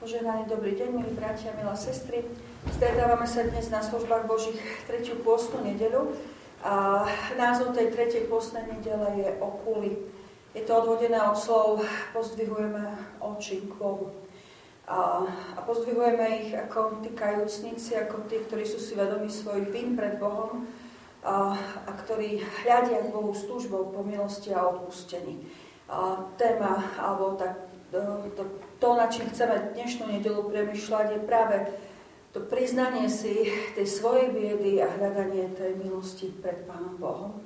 Požehnaný dobrý deň, milí bratia, milá sestry. Stretávame sa dnes na službách Božích tretiu pôstnu nedelu a názov tej tretej pôstnej nedele je Okuly. Je to odvodené od slov pozdvihujeme oči k Bohu. A, a pozdvihujeme ich ako tí kajúcnici, ako tí, ktorí sú si vedomi svojich vin pred Bohom a, a ktorí hľadia k Bohu s túžbou po milosti a odpustení. A téma, alebo tak to, to, na čím chceme dnešnú nedelu premyšľať, je práve to priznanie si tej svojej biedy a hľadanie tej milosti pred Pánom Bohom.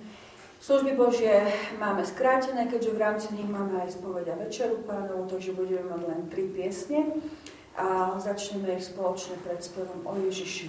Služby Božie máme skrátené, keďže v rámci nich máme aj spoveď a večeru pánov, takže budeme mať len tri piesne a začneme ich spoločne pred spevom o Ježiši,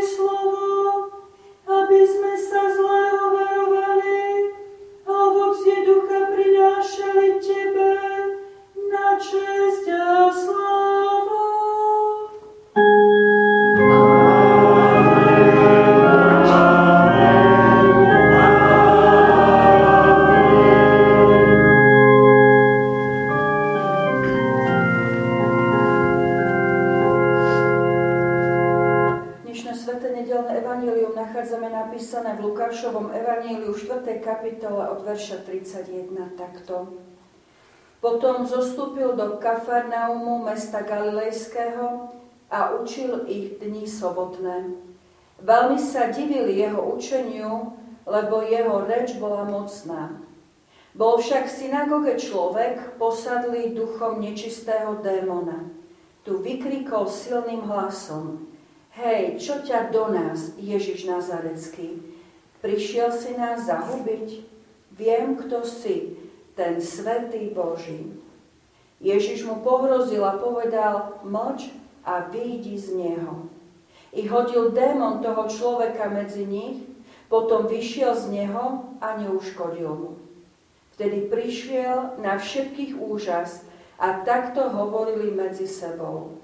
Potom zostúpil do Kafarnaumu, mesta Galilejského, a učil ich dni sobotné. Veľmi sa divili jeho učeniu, lebo jeho reč bola mocná. Bol však v synagóge človek posadlý duchom nečistého démona. Tu vykrikol silným hlasom. Hej, čo ťa do nás, Ježiš Nazarecký? Prišiel si nás zahubiť? Viem, kto si, ten svetý Boží. Ježiš mu pohrozil a povedal, mlč a výjdi z neho. I hodil démon toho človeka medzi nich, potom vyšiel z neho a neuškodil mu. Vtedy prišiel na všetkých úžas a takto hovorili medzi sebou.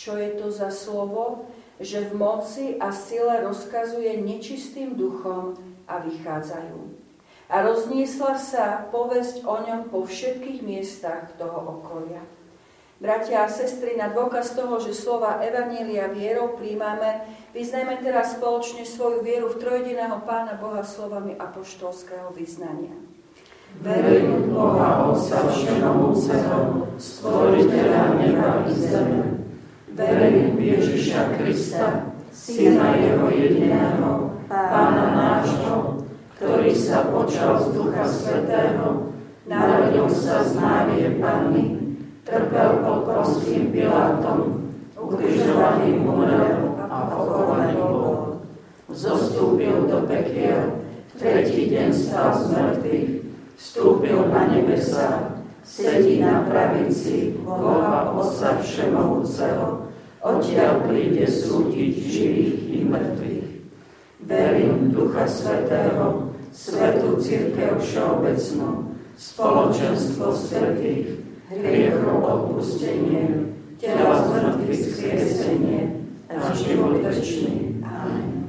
Čo je to za slovo, že v moci a sile rozkazuje nečistým duchom a vychádzajú a rozniesla sa povesť o ňom po všetkých miestach toho okolia. Bratia a sestry, na dôkaz toho, že slova Evanília vierou príjmame, vyznajme teraz spoločne svoju vieru v trojediného Pána Boha slovami apoštolského vyznania. Verím Boha Otca Všemovúceho, stvoriteľa neba i zeme. Verím Ježiša Krista, Syna Jeho jediného, Pána nášho, ktorý sa počal z Ducha Svetého, narodil sa z Márie Panny, trpel pod Ponským Pilátom, ukrižovaný umrel a pochovaný bol. Zostúpil do pekiel, tretí deň stal z mŕtvych, vstúpil na nebesa, sedí na pravici Boha Otca Všemohúceho, odtiaľ príde súdiť živých i mŕtvych. Verím Ducha Svetého, svetú církev všeobecnú, spoločenstvo svetých, hriechov odpustenie, tela zmrtvých skriesenie a život večný. Amen.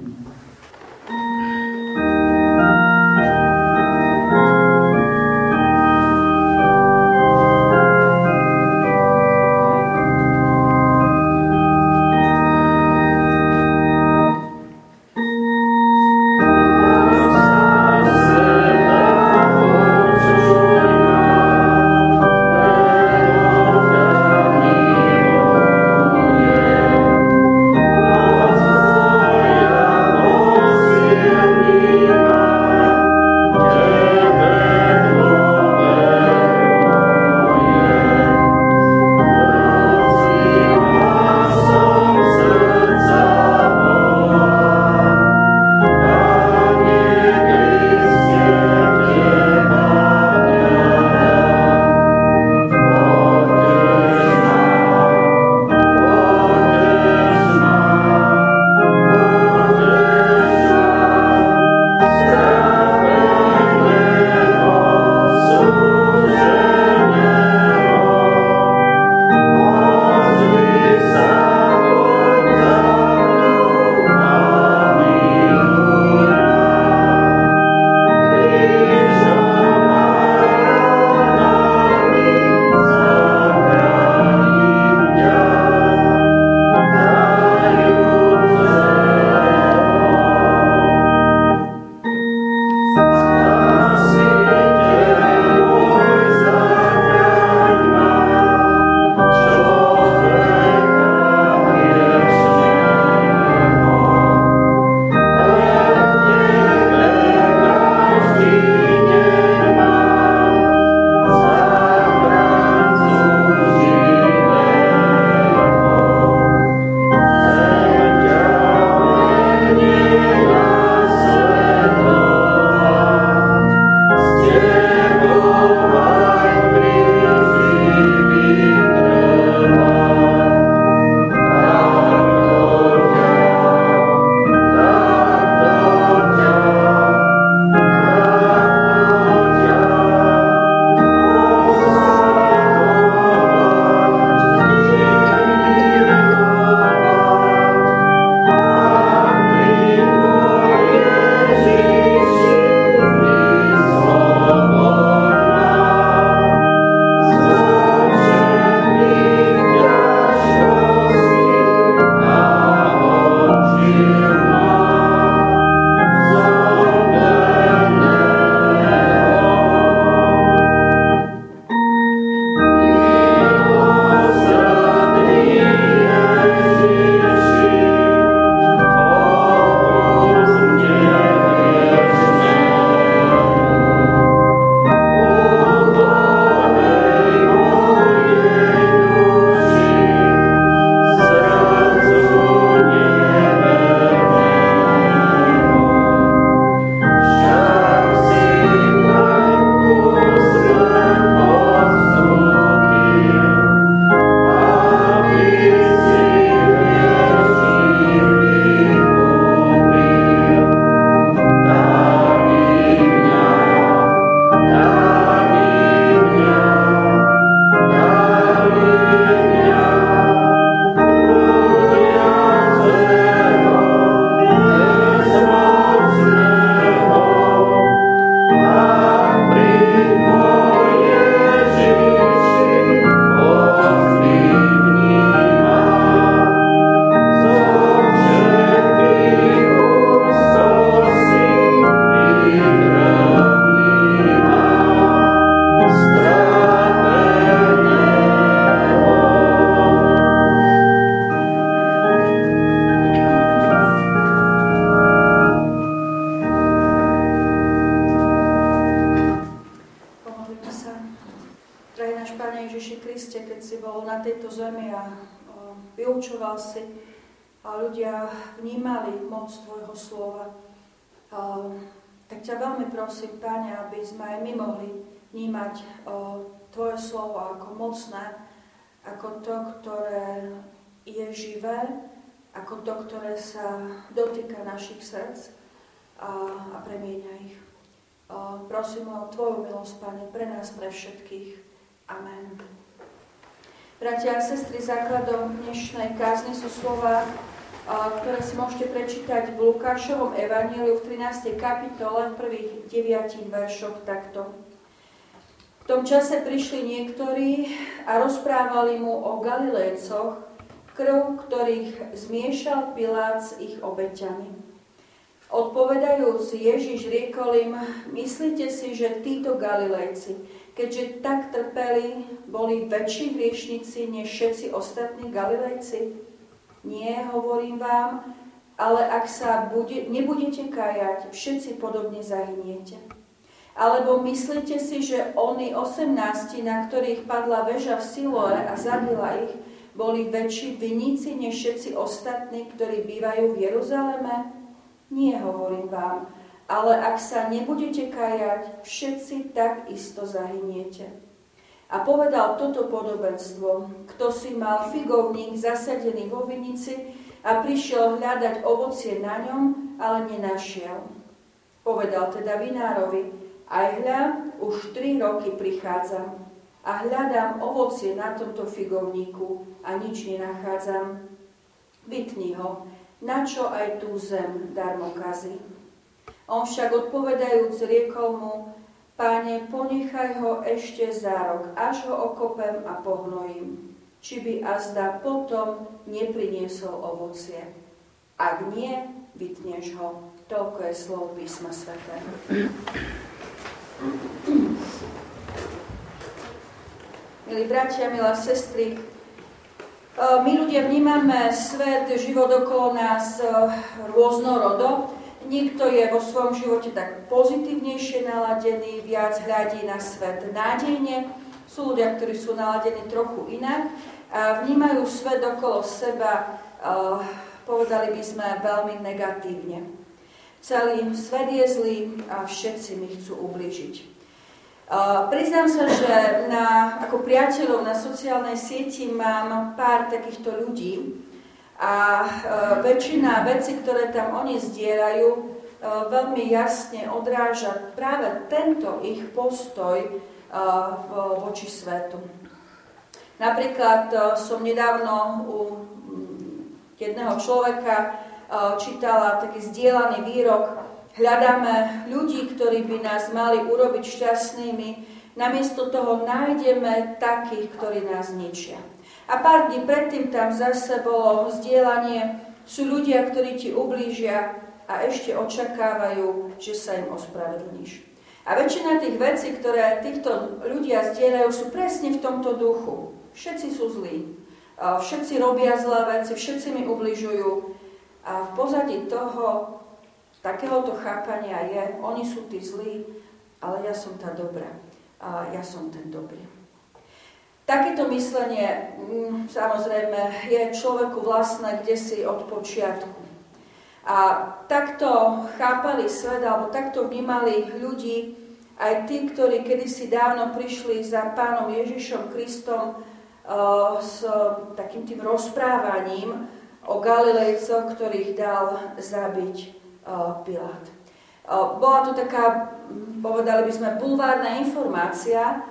Veľmi prosím, Pane, aby sme aj my mohli vnímať Tvoje slovo ako mocné, ako to, ktoré je živé, ako to, ktoré sa dotýka našich srdc a, a premieňa ich. Prosím o Tvoju milosť, Pane, pre nás, pre všetkých. Amen. Bratia a sestry, základom dnešnej kázne sú slova, ktoré si môžete prečítať v Lukášovom evaníliu v 13. kapitole v prvých 9 veršoch takto. V tom čase prišli niektorí a rozprávali mu o Galilejcoch, krv ktorých zmiešal Pilát s ich obeťami. Odpovedajúc, Ježiš riekol im, myslíte si, že títo Galilejci, keďže tak trpeli, boli väčší hriešnici než všetci ostatní Galilejci? Nie, hovorím vám, ale ak sa bude, nebudete kajať, všetci podobne zahyniete. Alebo myslíte si, že oni 18, na ktorých padla väža v Siloe a zabila ich, boli väčší viníci než všetci ostatní, ktorí bývajú v Jeruzaleme? Nie, hovorím vám, ale ak sa nebudete kajať, všetci tak isto zahyniete. A povedal toto podobenstvo, kto si mal figovník zasadený vo vinici a prišiel hľadať ovocie na ňom, ale nenašiel. Povedal teda vinárovi, aj hľa, už tri roky prichádzam a hľadám ovocie na tomto figovníku a nič nenachádzam. Vytni ho, na čo aj tú zem darmo kazí. On však odpovedajúc riekol mu, Páne, ponechaj ho ešte za rok, až ho okopem a pohnojím. Či by azda potom nepriniesol ovocie. Ak nie, vytneš ho. Toľko je slov písma Sv. Milí bratia, milá sestry, my ľudia vnímame svet, život okolo nás rôznorodo Niekto je vo svojom živote tak pozitívnejšie naladený, viac hľadí na svet nádejne. Sú ľudia, ktorí sú naladení trochu inak a vnímajú svet okolo seba, uh, povedali by sme, veľmi negatívne. Celý svet je zlý a všetci mi chcú ublížiť. Uh, priznám sa, že na, ako priateľov na sociálnej sieti mám pár takýchto ľudí, a e, väčšina vecí, ktoré tam oni zdieľajú, e, veľmi jasne odráža práve tento ich postoj e, voči svetu. Napríklad som nedávno u jedného človeka čítala taký zdieľaný výrok Hľadáme ľudí, ktorí by nás mali urobiť šťastnými, namiesto toho nájdeme takých, ktorí nás ničia. A pár dní predtým tam zase bolo vzdielanie, sú ľudia, ktorí ti ublížia a ešte očakávajú, že sa im ospravedlníš. A väčšina tých vecí, ktoré týchto ľudia zdieľajú, sú presne v tomto duchu. Všetci sú zlí. Všetci robia zlé veci, všetci mi ubližujú. A v pozadí toho, takéhoto chápania je, oni sú tí zlí, ale ja som tá dobrá. A ja som ten dobrý. Takéto myslenie mm, samozrejme je človeku vlastné kde si od počiatku. A takto chápali svet, alebo takto vnímali ľudí aj tí, ktorí kedysi dávno prišli za pánom Ježišom Kristom uh, s takým tým rozprávaním o Galilejcoch, ktorých dal zabiť uh, Pilát. Uh, bola to taká, povedali by sme, bulvárna informácia,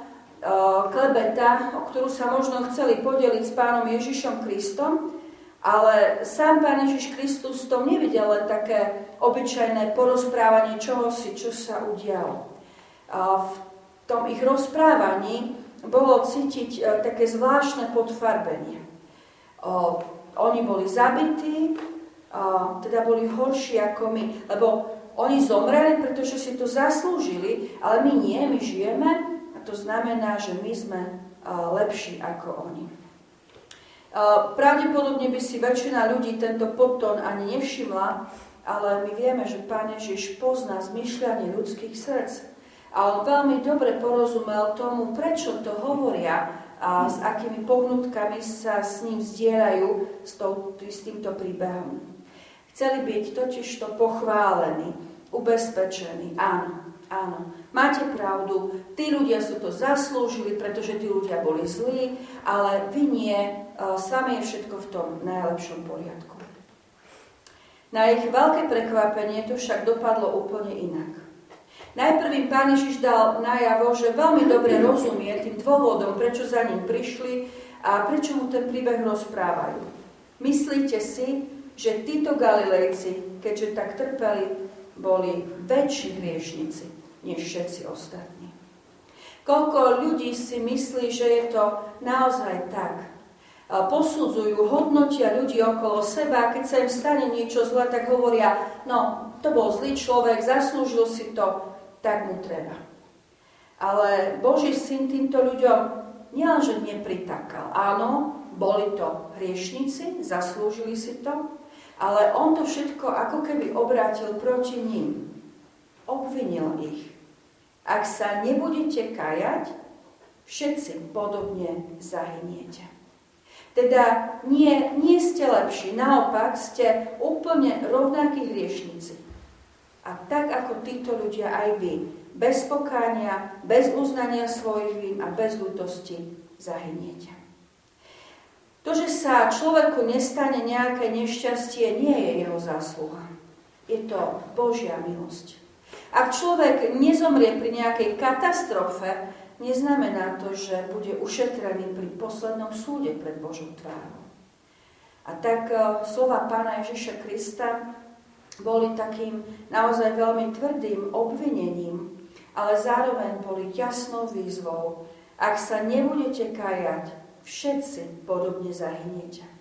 klebeta, o ktorú sa možno chceli podeliť s pánom Ježišom Kristom, ale sám pán Ježiš Kristus tom nevidel len také obyčajné porozprávanie čohosi, čo sa udialo. V tom ich rozprávaní bolo cítiť e, také zvláštne podfarbenie. Oni boli zabití, teda boli horší ako my, lebo oni zomreli, pretože si to zaslúžili, ale my nie, my žijeme to znamená, že my sme lepší ako oni. Pravdepodobne by si väčšina ľudí tento podtón ani nevšimla, ale my vieme, že Pán Ježiš pozná zmyšľanie ľudských srdc. A on veľmi dobre porozumel tomu, prečo to hovoria a s akými pohnutkami sa s ním zdieľajú s, tou, s týmto príbehom. Chceli byť totižto pochválení, ubezpečení. Áno, áno, máte pravdu, tí ľudia sú to zaslúžili, pretože tí ľudia boli zlí, ale vy nie, s vami je všetko v tom najlepšom poriadku. Na ich veľké prekvapenie to však dopadlo úplne inak. Najprv im pán Ježiš dal najavo, že veľmi dobre rozumie tým dôvodom, prečo za ním prišli a prečo mu ten príbeh rozprávajú. Myslíte si, že títo Galilejci, keďže tak trpeli, boli väčší hriešnici než všetci ostatní. Koľko ľudí si myslí, že je to naozaj tak, posudzujú, hodnotia ľudí okolo seba keď sa im stane niečo zlé, tak hovoria, no, to bol zlý človek, zaslúžil si to, tak mu treba. Ale Boží syn týmto ľuďom nielenže nepritakal. Áno, boli to hriešnici, zaslúžili si to, ale on to všetko ako keby obrátil proti ním. Obvinil ich. Ak sa nebudete kajať, všetci podobne zahyniete. Teda nie, nie ste lepší, naopak ste úplne rovnakí hriešnici. A tak ako títo ľudia aj vy, bez pokánia, bez uznania svojich vín a bez ľutosti zahyniete. To, že sa človeku nestane nejaké nešťastie, nie je jeho zásluha. Je to Božia milosť. Ak človek nezomrie pri nejakej katastrofe, neznamená to, že bude ušetrený pri poslednom súde pred Božou tvárou. A tak e, slova pána Ježiša Krista boli takým naozaj veľmi tvrdým obvinením, ale zároveň boli jasnou výzvou. Ak sa nebudete kajať, všetci podobne zahyniete.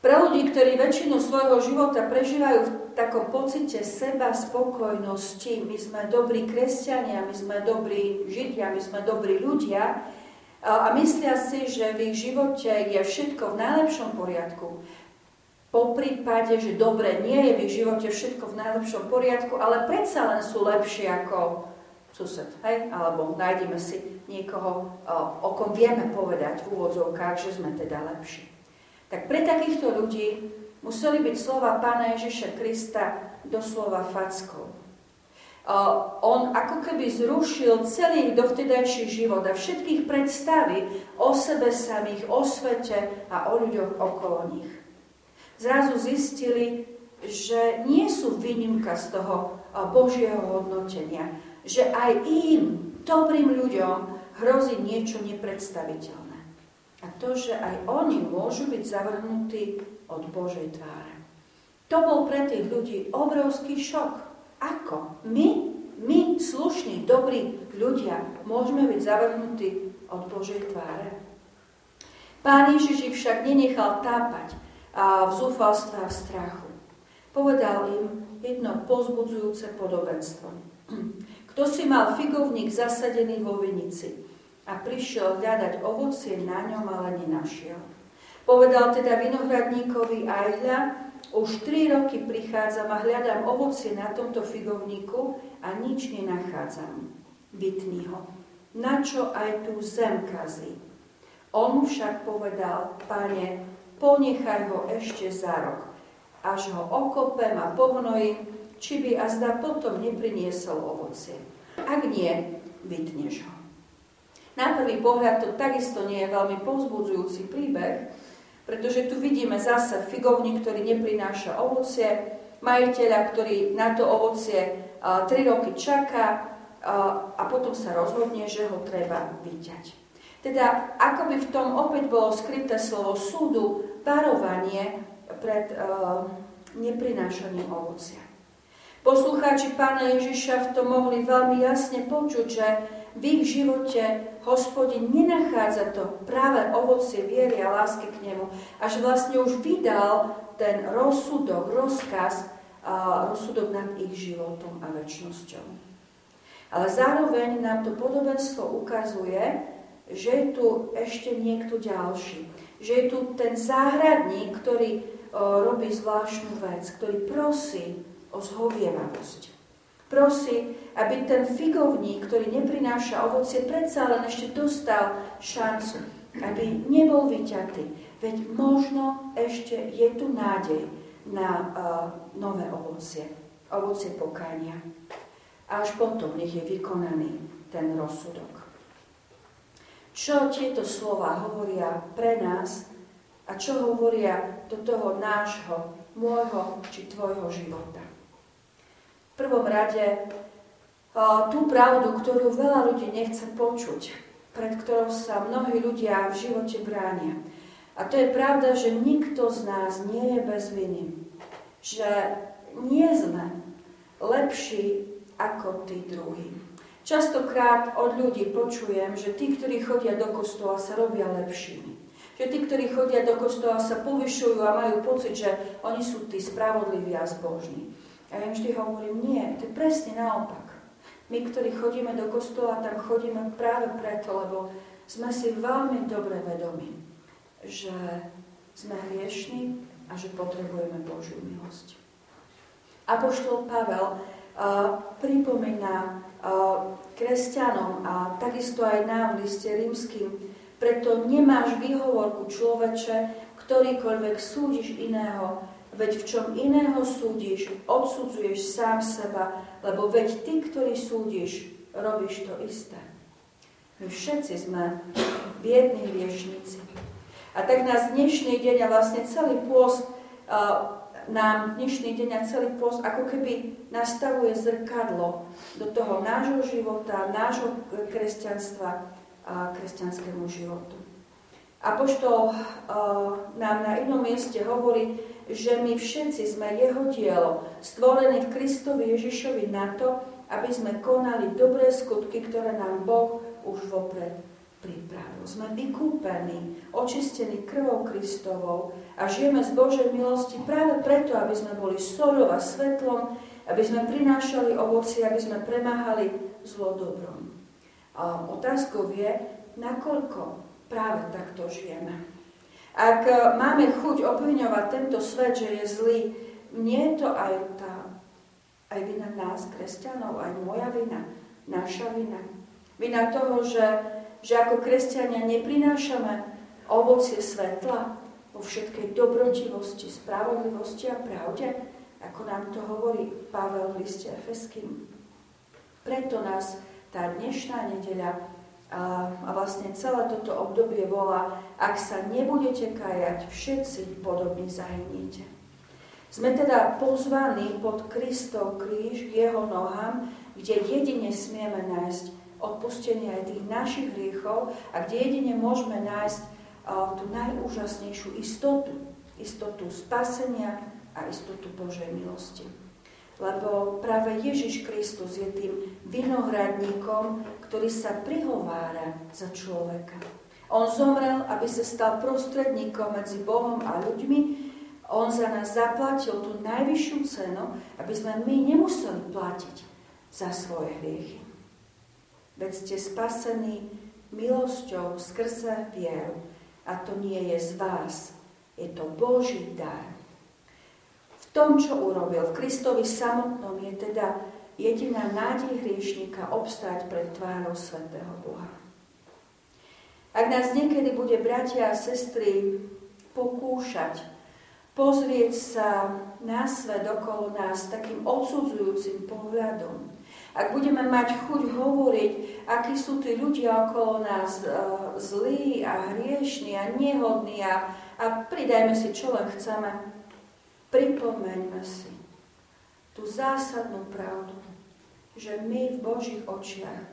Pre ľudí, ktorí väčšinu svojho života prežívajú v takom pocite seba spokojnosti, my sme dobrí kresťania, my sme dobrí židia, my sme dobrí ľudia a myslia si, že v ich živote je všetko v najlepšom poriadku. Po prípade, že dobre nie je v ich živote všetko v najlepšom poriadku, ale predsa len sú lepšie ako sused, hej? Alebo nájdeme si niekoho, o kom vieme povedať v úvodzovkách, že sme teda lepší. Tak pre takýchto ľudí museli byť slova Pána Ježiša Krista doslova fackou. On ako keby zrušil celý dovtedajší život a všetkých predstavy o sebe samých, o svete a o ľuďoch okolo nich. Zrazu zistili, že nie sú výnimka z toho Božieho hodnotenia, že aj im, dobrým ľuďom, hrozí niečo nepredstaviteľné. A to, že aj oni môžu byť zavrhnutí od Božej tváre. To bol pre tých ľudí obrovský šok. Ako? My, my, slušní, dobrí ľudia, môžeme byť zavrhnutí od Božej tváre? Pán Ježiš ich však nenechal tápať a v zúfalstve a v strachu. Povedal im jedno pozbudzujúce podobenstvo. Kto si mal figovník zasadený vo vinici a prišiel hľadať ovocie na ňom, ale nenašiel. Povedal teda vinohradníkovi aj hľa, už tri roky prichádzam a hľadám ovocie na tomto figovníku a nič nenachádzam. Vytni ho. Na čo aj tu zem kazí? On však povedal, pane, ponechaj ho ešte za rok, až ho okopem a pohnojím, či by azda potom nepriniesol ovocie. Ak nie, vytneš ho. Na prvý pohľad to takisto nie je veľmi povzbudzujúci príbeh, pretože tu vidíme zase figovník, ktorý neprináša ovocie, majiteľa, ktorý na to ovocie 3 roky čaká a potom sa rozhodne, že ho treba vyťať. Teda, ako by v tom opäť bolo skryté slovo súdu, varovanie pred uh, neprinášaním ovocia. Poslucháči pána Ježiša v tom mohli veľmi jasne počuť, že v ich živote hospodin nenachádza to práve ovocie viery a lásky k nemu, až vlastne už vydal ten rozsudok, rozkaz, rozsudok nad ich životom a väčšnosťou. Ale zároveň nám to podobenstvo ukazuje, že je tu ešte niekto ďalší. Že je tu ten záhradník, ktorý o, robí zvláštnu vec, ktorý prosí o zhovievavosť. Prosí, aby ten figovník, ktorý neprináša ovocie, predsa len ešte dostal šancu, aby nebol vyťatý. Veď možno ešte je tu nádej na uh, nové ovocie, ovocie pokánia. A až potom nech je vykonaný ten rozsudok. Čo tieto slova hovoria pre nás a čo hovoria do toho nášho, môjho či tvojho života prvom rade tú pravdu, ktorú veľa ľudí nechce počuť, pred ktorou sa mnohí ľudia v živote bránia. A to je pravda, že nikto z nás nie je bez viny. Že nie sme lepší ako tí druhí. Častokrát od ľudí počujem, že tí, ktorí chodia do kostola, sa robia lepšími. Že tí, ktorí chodia do kostola, sa povyšujú a majú pocit, že oni sú tí spravodliví a zbožní. A ja im vždy hovorím, nie, to je presne naopak. My, ktorí chodíme do kostola, tam chodíme práve preto, lebo sme si veľmi dobre vedomi, že sme hriešni a že potrebujeme Božiu milosť. Apoštol Pavel uh, pripomína uh, kresťanom a takisto aj nám liste rímským, preto nemáš výhovorku človeče, ktorýkoľvek súdiš iného, Veď v čom iného súdiš, odsudzuješ sám seba, lebo veď ty, ktorý súdiš, robíš to isté. My všetci sme biední hriešnici. A tak nás dnešný deň a vlastne celý pôst uh, nám dnešný deň a celý post ako keby nastavuje zrkadlo do toho nášho života, nášho kresťanstva a kresťanskému životu. Apoštol uh, nám na inom mieste hovorí, že my všetci sme jeho dielo, stvorení v Kristovi Ježišovi na to, aby sme konali dobré skutky, ktoré nám Boh už vopred pripravil. Sme vykúpení, očistení krvou Kristovou a žijeme z Božej milosti práve preto, aby sme boli solou a svetlom, aby sme prinášali ovoci, aby sme premáhali zlo dobrom. A otázkou je, nakoľko práve takto žijeme. Ak e, máme chuť obviňovať tento svet, že je zlý, nie je to aj tá aj vina nás, kresťanov, aj moja vina, naša vina. Vina toho, že, že ako kresťania neprinášame ovocie svetla vo všetkej dobrotivosti, spravodlivosti a pravde, ako nám to hovorí Pavel v liste Efeským. Preto nás tá dnešná nedeľa a, vlastne celé toto obdobie volá, ak sa nebudete kajať, všetci podobne zahyníte. Sme teda pozvaní pod Kristov kríž k jeho nohám, kde jedine smieme nájsť odpustenie aj tých našich hriechov a kde jedine môžeme nájsť tú najúžasnejšiu istotu. Istotu spasenia a istotu Božej milosti lebo práve Ježiš Kristus je tým vinohradníkom, ktorý sa prihovára za človeka. On zomrel, aby sa stal prostredníkom medzi Bohom a ľuďmi. On za nás zaplatil tú najvyššiu cenu, aby sme my nemuseli platiť za svoje hriechy. Veď ste spasení milosťou skrze vieru. A to nie je z vás. Je to Boží dar tom, čo urobil v Kristovi samotnom, je teda jediná nádej hriešnika obstáť pred tvárou svätého Boha. Ak nás niekedy bude, bratia a sestry, pokúšať pozrieť sa na svet okolo nás takým odsudzujúcim pohľadom, ak budeme mať chuť hovoriť, akí sú tí ľudia okolo nás uh, zlí a hriešní a nehodní a, a pridajme si, čo len chceme, Pripomeňme si tú zásadnú pravdu, že my v Božích očiach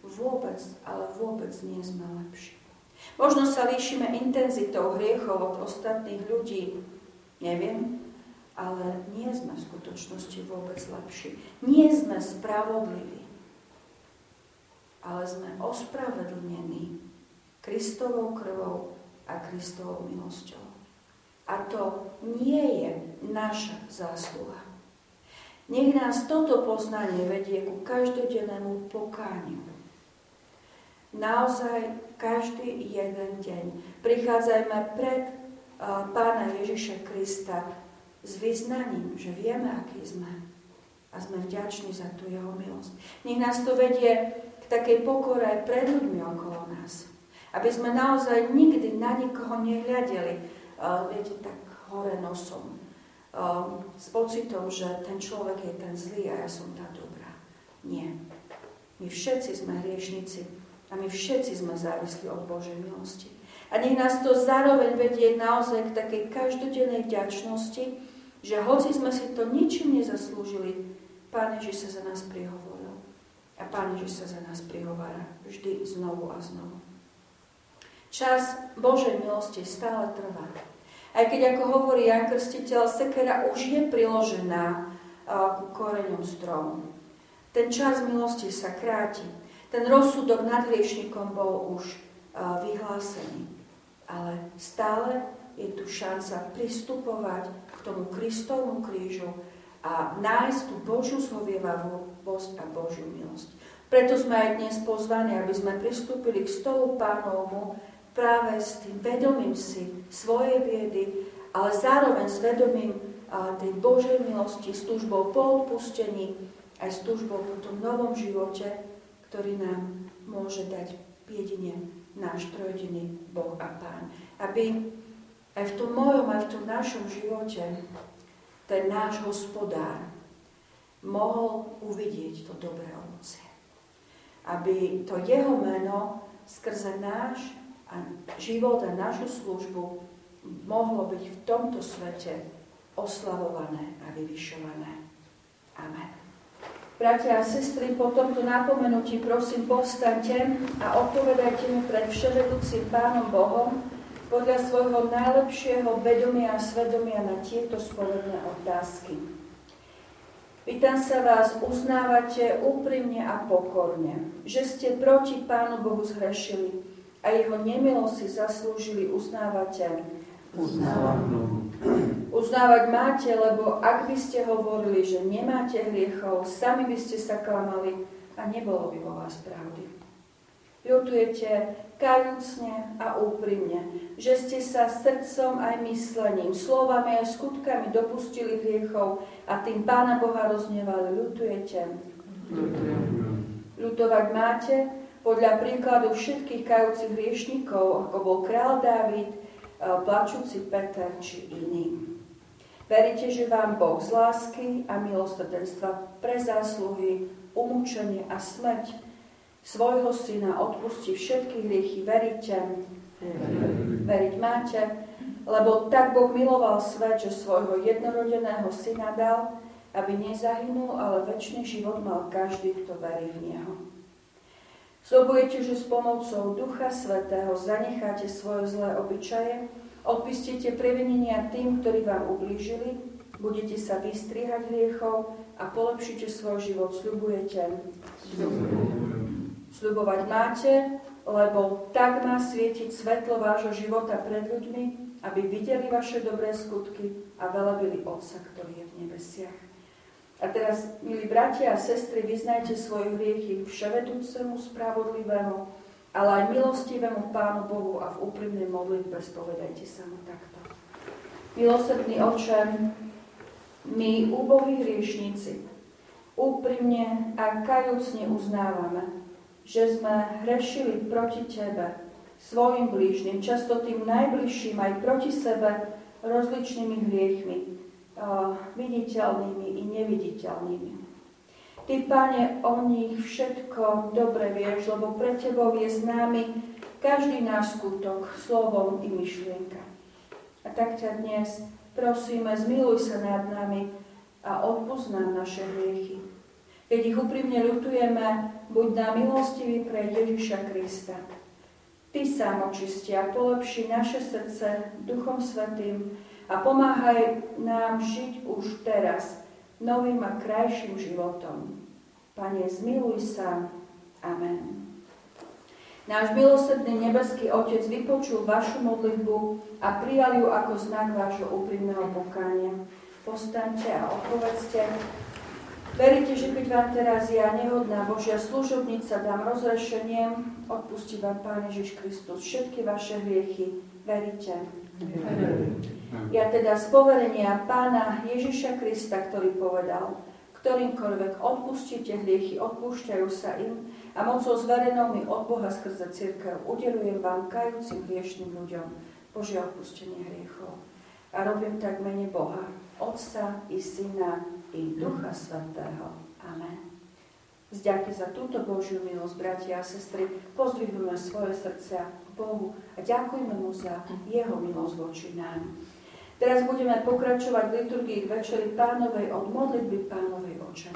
vôbec, ale vôbec nie sme lepší. Možno sa líšime intenzitou hriechov od ostatných ľudí, neviem, ale nie sme v skutočnosti vôbec lepší. Nie sme spravodliví, ale sme ospravedlnení Kristovou krvou a Kristovou milosťou. A to nie je naša zásluha. Nech nás toto poznanie vedie ku každodennému pokániu. Naozaj každý jeden deň prichádzajme pred Pána Ježiša Krista s vyznaním, že vieme, aký sme a sme vďační za tú jeho milosť. Nech nás to vedie k takej pokore pred ľuďmi okolo nás. Aby sme naozaj nikdy na nikoho nehľadeli, viete, tak hore nosom. Uh, s pocitom, že ten človek je ten zlý a ja som tá dobrá. Nie. My všetci sme hriešnici a my všetci sme závislí od Božej milosti. A nech nás to zároveň vedie naozaj k takej každodennej vďačnosti, že hoci sme si to ničím nezaslúžili, Pán Ježiš sa za nás prihovoril. A Pán Ježiš sa za nás prihovára vždy znovu a znovu. Čas Božej milosti stále trvá. Aj keď, ako hovorí Jan Krstiteľ, sekera už je priložená ku koreňom stromu. Ten čas milosti sa kráti. Ten rozsudok nad hriešnikom bol už vyhlásený. Ale stále je tu šanca pristupovať k tomu Kristovmu krížu a nájsť tú Božiu zhovievavosť a Božiu milosť. Preto sme aj dnes pozvaní, aby sme pristúpili k stolu pánovmu práve s tým vedomím si svojej biedy, ale zároveň s vedomím tej Božej milosti, s túžbou po odpustení, aj s túžbou po tom novom živote, ktorý nám môže dať jedine náš trojediný Boh a Pán. Aby aj v tom mojom, aj v tom našom živote ten náš hospodár mohol uvidieť to dobré ovocie. Aby to jeho meno skrze náš a život a našu službu mohlo byť v tomto svete oslavované a vyvyšované. Amen. Bratia a sestry, po tomto napomenutí prosím povstaňte a odpovedajte mi pred vševedúcim Pánom Bohom podľa svojho najlepšieho vedomia a svedomia na tieto spovedné otázky. Pýtam sa vás, uznávate úprimne a pokorne, že ste proti Pánu Bohu zhrešili a jeho nemilo si zaslúžili, uznávate? Uznávam. Uznávať máte, lebo ak by ste hovorili, že nemáte hriechov, sami by ste sa klamali a nebolo by vo vás pravdy. Ľutujete kajúcne a úprimne, že ste sa srdcom aj myslením, slovami a skutkami dopustili hriechov a tým Pána Boha roznevali. Ľutujete? Ľutovať máte podľa príkladu všetkých kajúcich hriešnikov, ako bol král Dávid, plačúci Peter či iný. Veríte, že vám Boh z lásky a milosrdenstva pre zásluhy, umúčenie a smrť svojho syna odpustí všetky hriechy. Veríte? Veriť máte? Lebo tak Boh miloval svet, že svojho jednorodeného syna dal, aby nezahynul, ale väčší život mal každý, kto verí v Neho. Slobujete, že s pomocou Ducha Svetého zanecháte svoje zlé obyčaje, odpustíte previnenia tým, ktorí vám ublížili, budete sa vystrihať hriechov a polepšíte svoj život. Sľubujete? Sľubovať máte, lebo tak má svietiť svetlo vášho života pred ľuďmi, aby videli vaše dobré skutky a velebili Otca, ktorý je v nebesiach. A teraz, milí bratia a sestry, vyznajte svoje hriechy vševedúcemu, spravodlivému, ale aj milostivému Pánu Bohu a v úprimnej modlitbe spovedajte sa mu takto. Milosrdný oče, my, úbohí hriešníci, úprimne a kajúcne uznávame, že sme hrešili proti Tebe, svojim blížnym, často tým najbližším aj proti sebe rozličnými hriechmi, viditeľnými i neviditeľnými. Ty, Pane, o nich všetko dobre vieš, lebo pre Tebou je známy každý náš skutok, slovom i myšlienka. A tak ťa dnes prosíme, zmiluj sa nad nami a odpúsť nám naše hriechy. Keď ich úprimne ľutujeme, buď na milostivý pre Ježiša Krista. Ty sám očisti a polepši naše srdce Duchom Svetým, a pomáhaj nám žiť už teraz novým a krajším životom. Pane, zmiluj sa. Amen. Náš milosrdný nebeský Otec vypočul vašu modlitbu a prijal ju ako znak vášho úprimného pokánia. Postaňte a odpovedzte. Veríte, že keď vám teraz ja, nehodná Božia služobnica, dám rozrešenie, odpustí vám Pán Ježiš Kristus všetky vaše hriechy. Veríte? Ja teda z poverenia pána Ježiša Krista, ktorý povedal, Ktorýmkoľvek odpustíte hriechy, odpúšťajú sa im a mocou zverenou mi od Boha skrze církev udelujem vám, kajúcim hriešným ľuďom, Božie odpustenie hriechov. A robím tak mene Boha, Otca i Syna i Ducha Svetého. Amen. Zďaky za túto Božiu milosť, bratia a sestry, pozdvihujeme svoje srdcia k Bohu a ďakujeme Mu za Jeho milosť voči nám. Teraz budeme pokračovať v liturgii k Večeri Pánovej od modlitby Pánovej Oče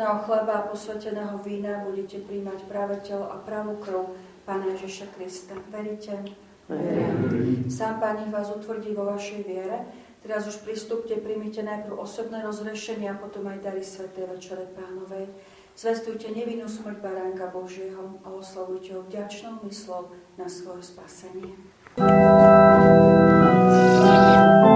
posveteného chleba a posveteného vína budete príjmať práve telo a pravú krv Pána Ježiša Krista. Veríte? Verím. Sám Pán ich vás utvrdí vo vašej viere. Teraz už pristúpte, príjmite najprv osobné rozrešenie a potom aj dary Svetej Večere Pánovej. Zvestujte nevinnú smrť Baránka Božieho a oslavujte ho vďačnou myslou na svoje spasenie. Jeho nám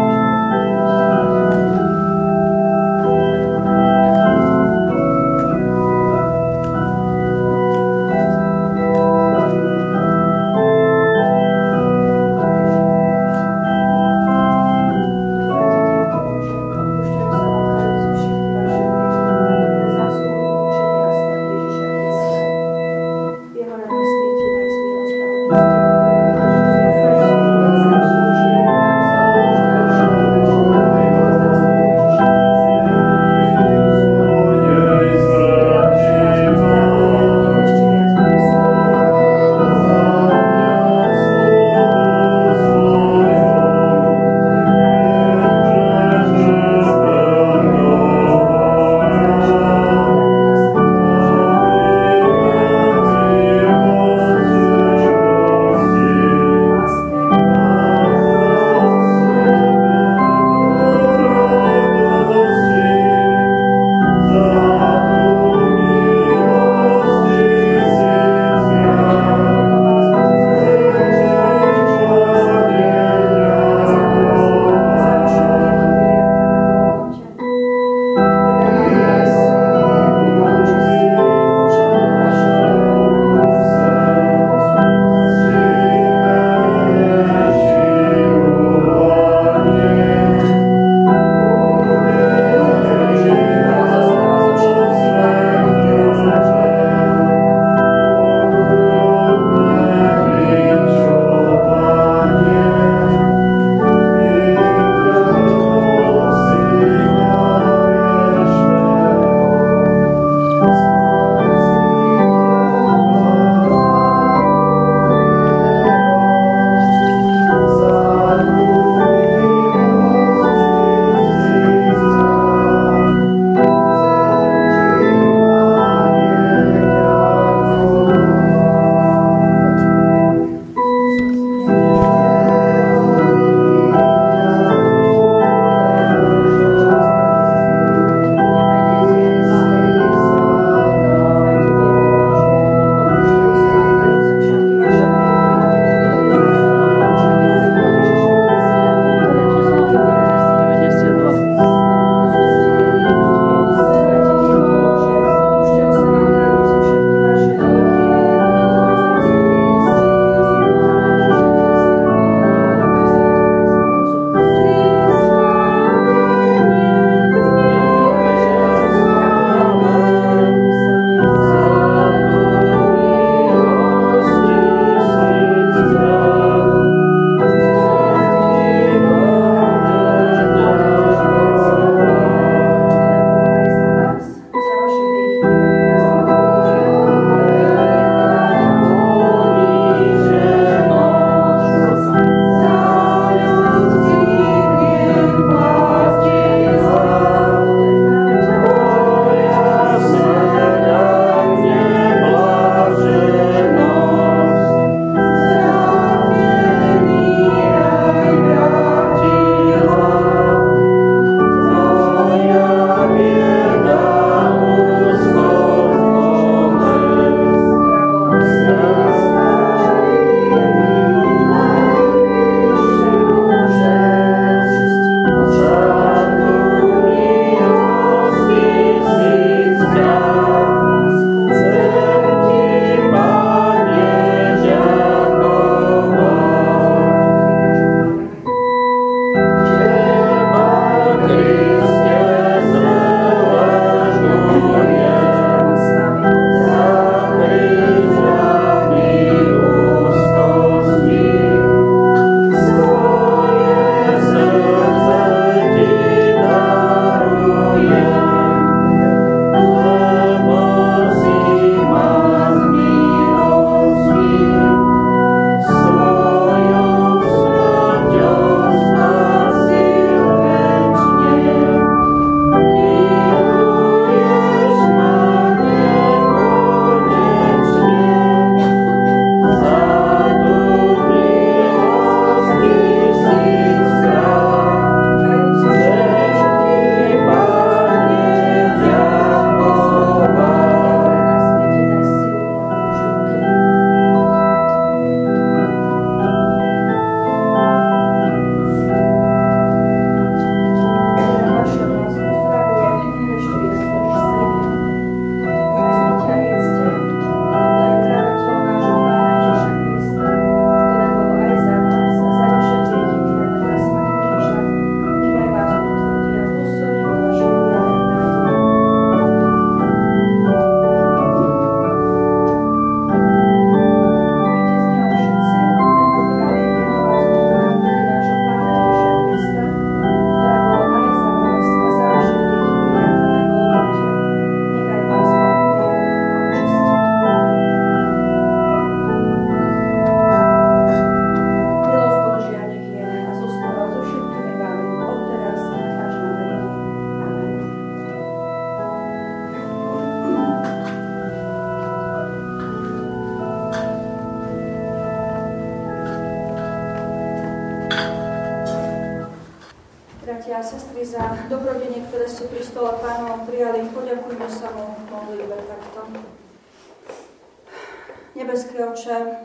Nebeský oče,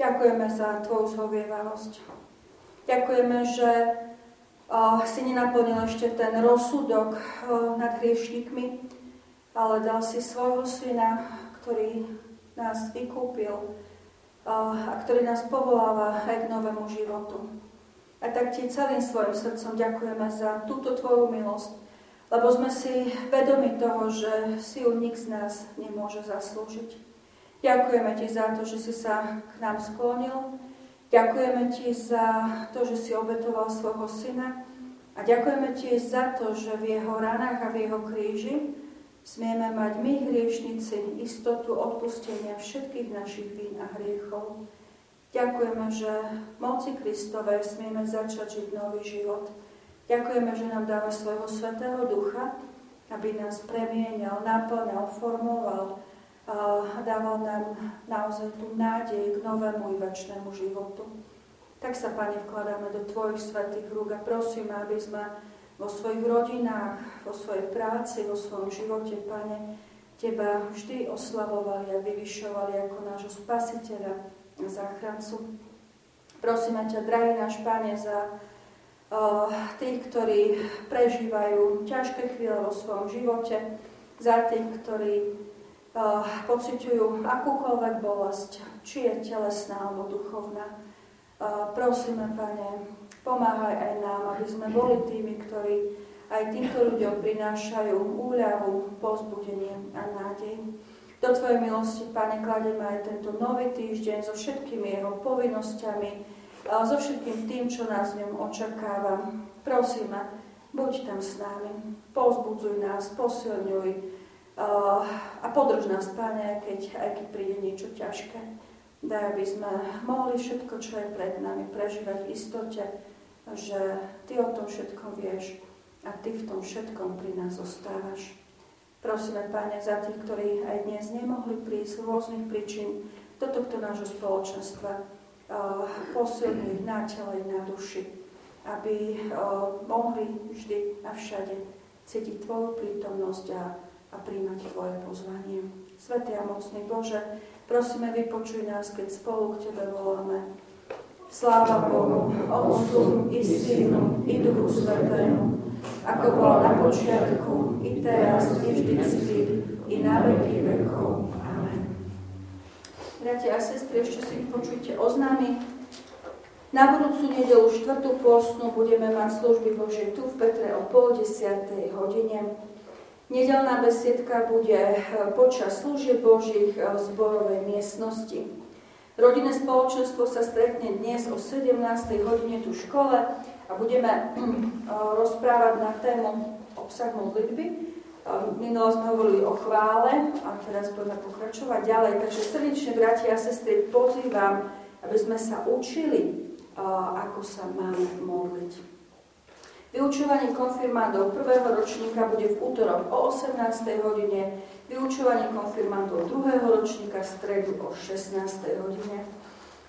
ďakujeme za Tvoju zhovievavosť. Ďakujeme, že o, si nenaplnil ešte ten rozsudok o, nad hriešnikmi, ale dal si svojho syna, ktorý nás vykúpil o, a ktorý nás povoláva aj k novému životu. A tak ti celým svojim srdcom ďakujeme za túto tvoju milosť, lebo sme si vedomi toho, že si ju nik z nás nemôže zaslúžiť. Ďakujeme ti za to, že si sa k nám sklonil. Ďakujeme ti za to, že si obetoval svojho syna. A ďakujeme ti za to, že v jeho ranách a v jeho kríži smieme mať my, hriešnici, istotu odpustenia všetkých našich vín a hriechov. Ďakujeme, že moci Kristovej smieme začať žiť nový život. Ďakujeme, že nám dáva svojho Svetého Ducha, aby nás premienial, naplňal, formoval dával nám naozaj tú nádej k novému i väčšnému životu. Tak sa, Pane, vkladáme do Tvojich svetých rúk a prosíme, aby sme vo svojich rodinách, vo svojej práci, vo svojom živote, Pane, Teba vždy oslavovali a vyvyšovali ako nášho spasiteľa, záchrancu. Prosíme ťa, drahý náš Pane, za uh, tých, ktorí prežívajú ťažké chvíle vo svojom živote, za tých, ktorí pociťujú akúkoľvek bolesť, či je telesná alebo duchovná. Uh, prosíme, Pane, pomáhaj aj nám, aby sme boli tými, ktorí aj týmto ľuďom prinášajú úľavu, pozbudenie a nádej. Do Tvojej milosti, Pane, klademe aj tento nový týždeň so všetkými jeho povinnosťami, so všetkým tým, čo nás v ňom očakáva. Prosíme, buď tam s nami, pozbudzuj nás, posilňuj a podrž nás, Pane, keď, aj keď príde niečo ťažké. Daj, aby sme mohli všetko, čo je pred nami, prežívať v istote, že Ty o tom všetkom vieš a Ty v tom všetkom pri nás zostávaš. Prosíme, Pane, za tých, ktorí aj dnes nemohli prísť z rôznych príčin do tohto nášho spoločenstva, posilni ich na tele, na duši, aby mohli vždy a všade cítiť Tvoju prítomnosť a, a príjmať Tvoje pozvanie. Svetý a mocný Bože, prosíme, vypočuj nás, keď spolu k Tebe voláme. Sláva Bohu, Otcu i Synu i Duchu Svetému, ako bolo na počiatku, i teraz, i vždycky, i na veky vekov. Amen. Bratia a sestry, ešte si počujte oznámy. Na budúcu nedelu štvrtú pôstnu budeme mať služby Bože tu v Petre o pol desiatej hodine. Nedelná besiedka bude eh, počas služieb Božích v zborovej miestnosti. Rodinné spoločenstvo sa stretne dnes o 17. hodine tu v škole a budeme rozprávať na tému obsah modlitby. Minulo sme hovorili o chvále a teraz budeme pokračovať ďalej. Takže srdečne, bratia a sestry, pozývam, aby sme sa učili, ako sa máme modliť. Vyučovanie konfirmandov prvého ročníka bude v útorok o 18. hodine, vyučovanie konfirmandov druhého ročníka v stredu o 16. hodine.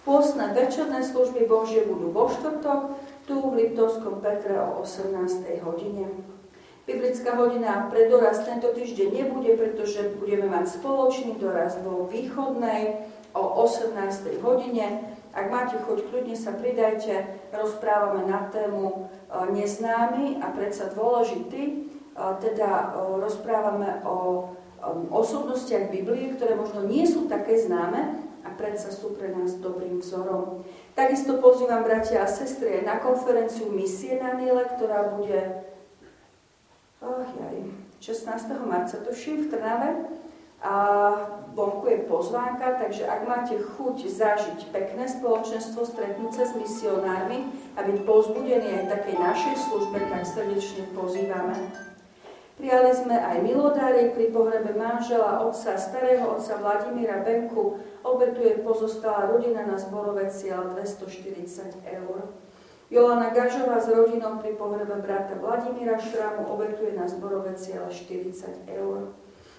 Pôstne večerné služby Božie budú vo štvrtok, tu v Liptovskom Petre o 18. hodine. Biblická hodina pre doraz tento týždeň nebude, pretože budeme mať spoločný doraz vo východnej o 18. hodine. Ak máte chuť, kľudne sa pridajte. Rozprávame na tému e, neznámy a predsa dôležitý. E, teda e, rozprávame o osobnostiach Biblie, ktoré možno nie sú také známe, a predsa sú pre nás dobrým vzorom. Takisto pozývam bratia a sestry na konferenciu Misie na Nile, ktorá bude oh, jaj, 16. marca, tuším, v Trnave. A vonku je pozvánka, takže ak máte chuť zažiť pekné spoločenstvo, stretnúť sa s misionármi a byť pozbudení aj takej našej službe, tak srdečne pozývame. Prijali sme aj milodári pri pohrebe manžela, otca, starého otca Vladimíra Benku. Obetuje pozostala rodina na zborové cieľ 240 eur. Jolana Gažová s rodinou pri pohrebe brata Vladimíra Šrámu obetuje na zborové cieľa 40 eur.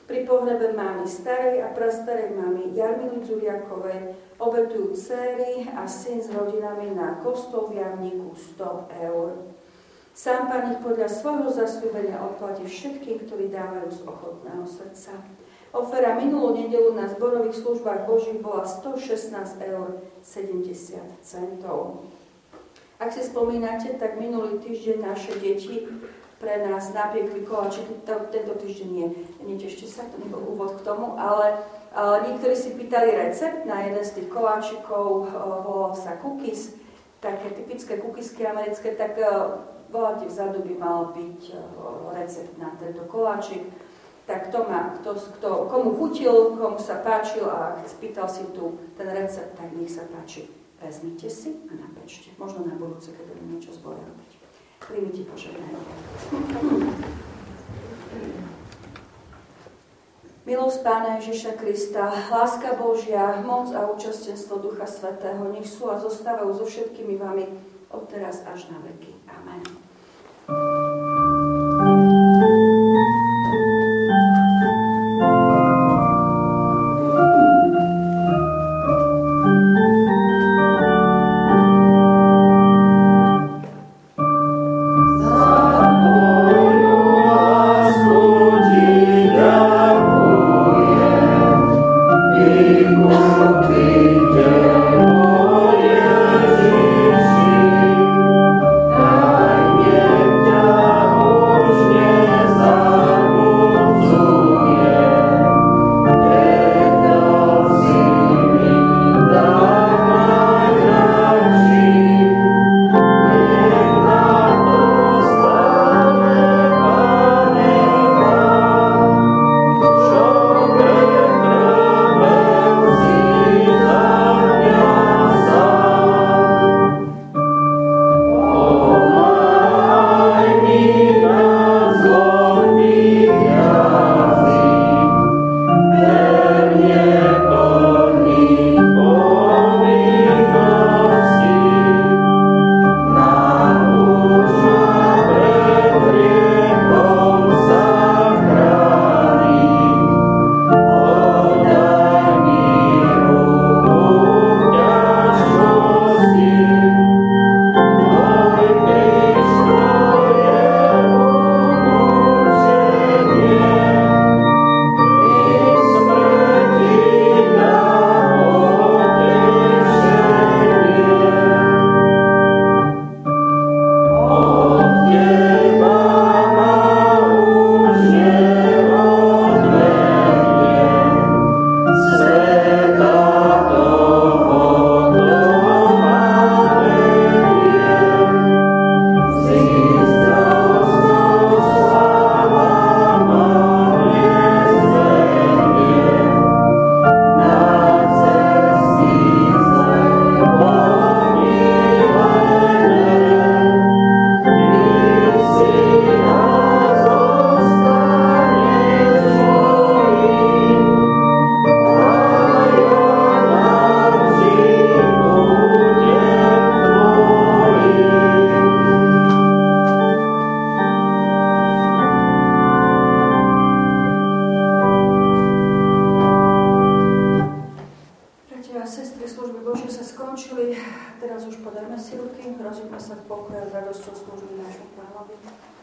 Pri pohrebe mámy starej a prastarej mamy Jarmily Dzuriakovej obetujú céry a syn s rodinami na kostol v Javníku 100 eur. Sám Pán ich podľa svojho zasľúbenia odplatí všetkým, ktorí dávajú z ochotného srdca. Ofera minulú nedelu na zborových službách Božích bola 116 eur 70 centov. Ak si spomínate, tak minulý týždeň naše deti pre nás napiekli koláčiky, tento týždeň nie, netešte sa, to nebol úvod k tomu, ale, ale niektorí si pýtali recept na jeden z tých koláčikov, volal sa cookies, také typické kukisky americké, tak voláte vzadu by mal byť recept na tento koláčik tak to má, kto, kto, komu chutil, komu sa páčil a spýtal si tu ten recept, tak nech sa páči. Vezmite si a napečte. Možno na budúce, keď budeme niečo zbore robiť. Príjmite požehnanie. Milosť Pána Ježiša Krista, láska Božia, moc a účastenstvo Ducha Svetého, nech sú a zostávajú so všetkými vami od teraz až na veky. Amen.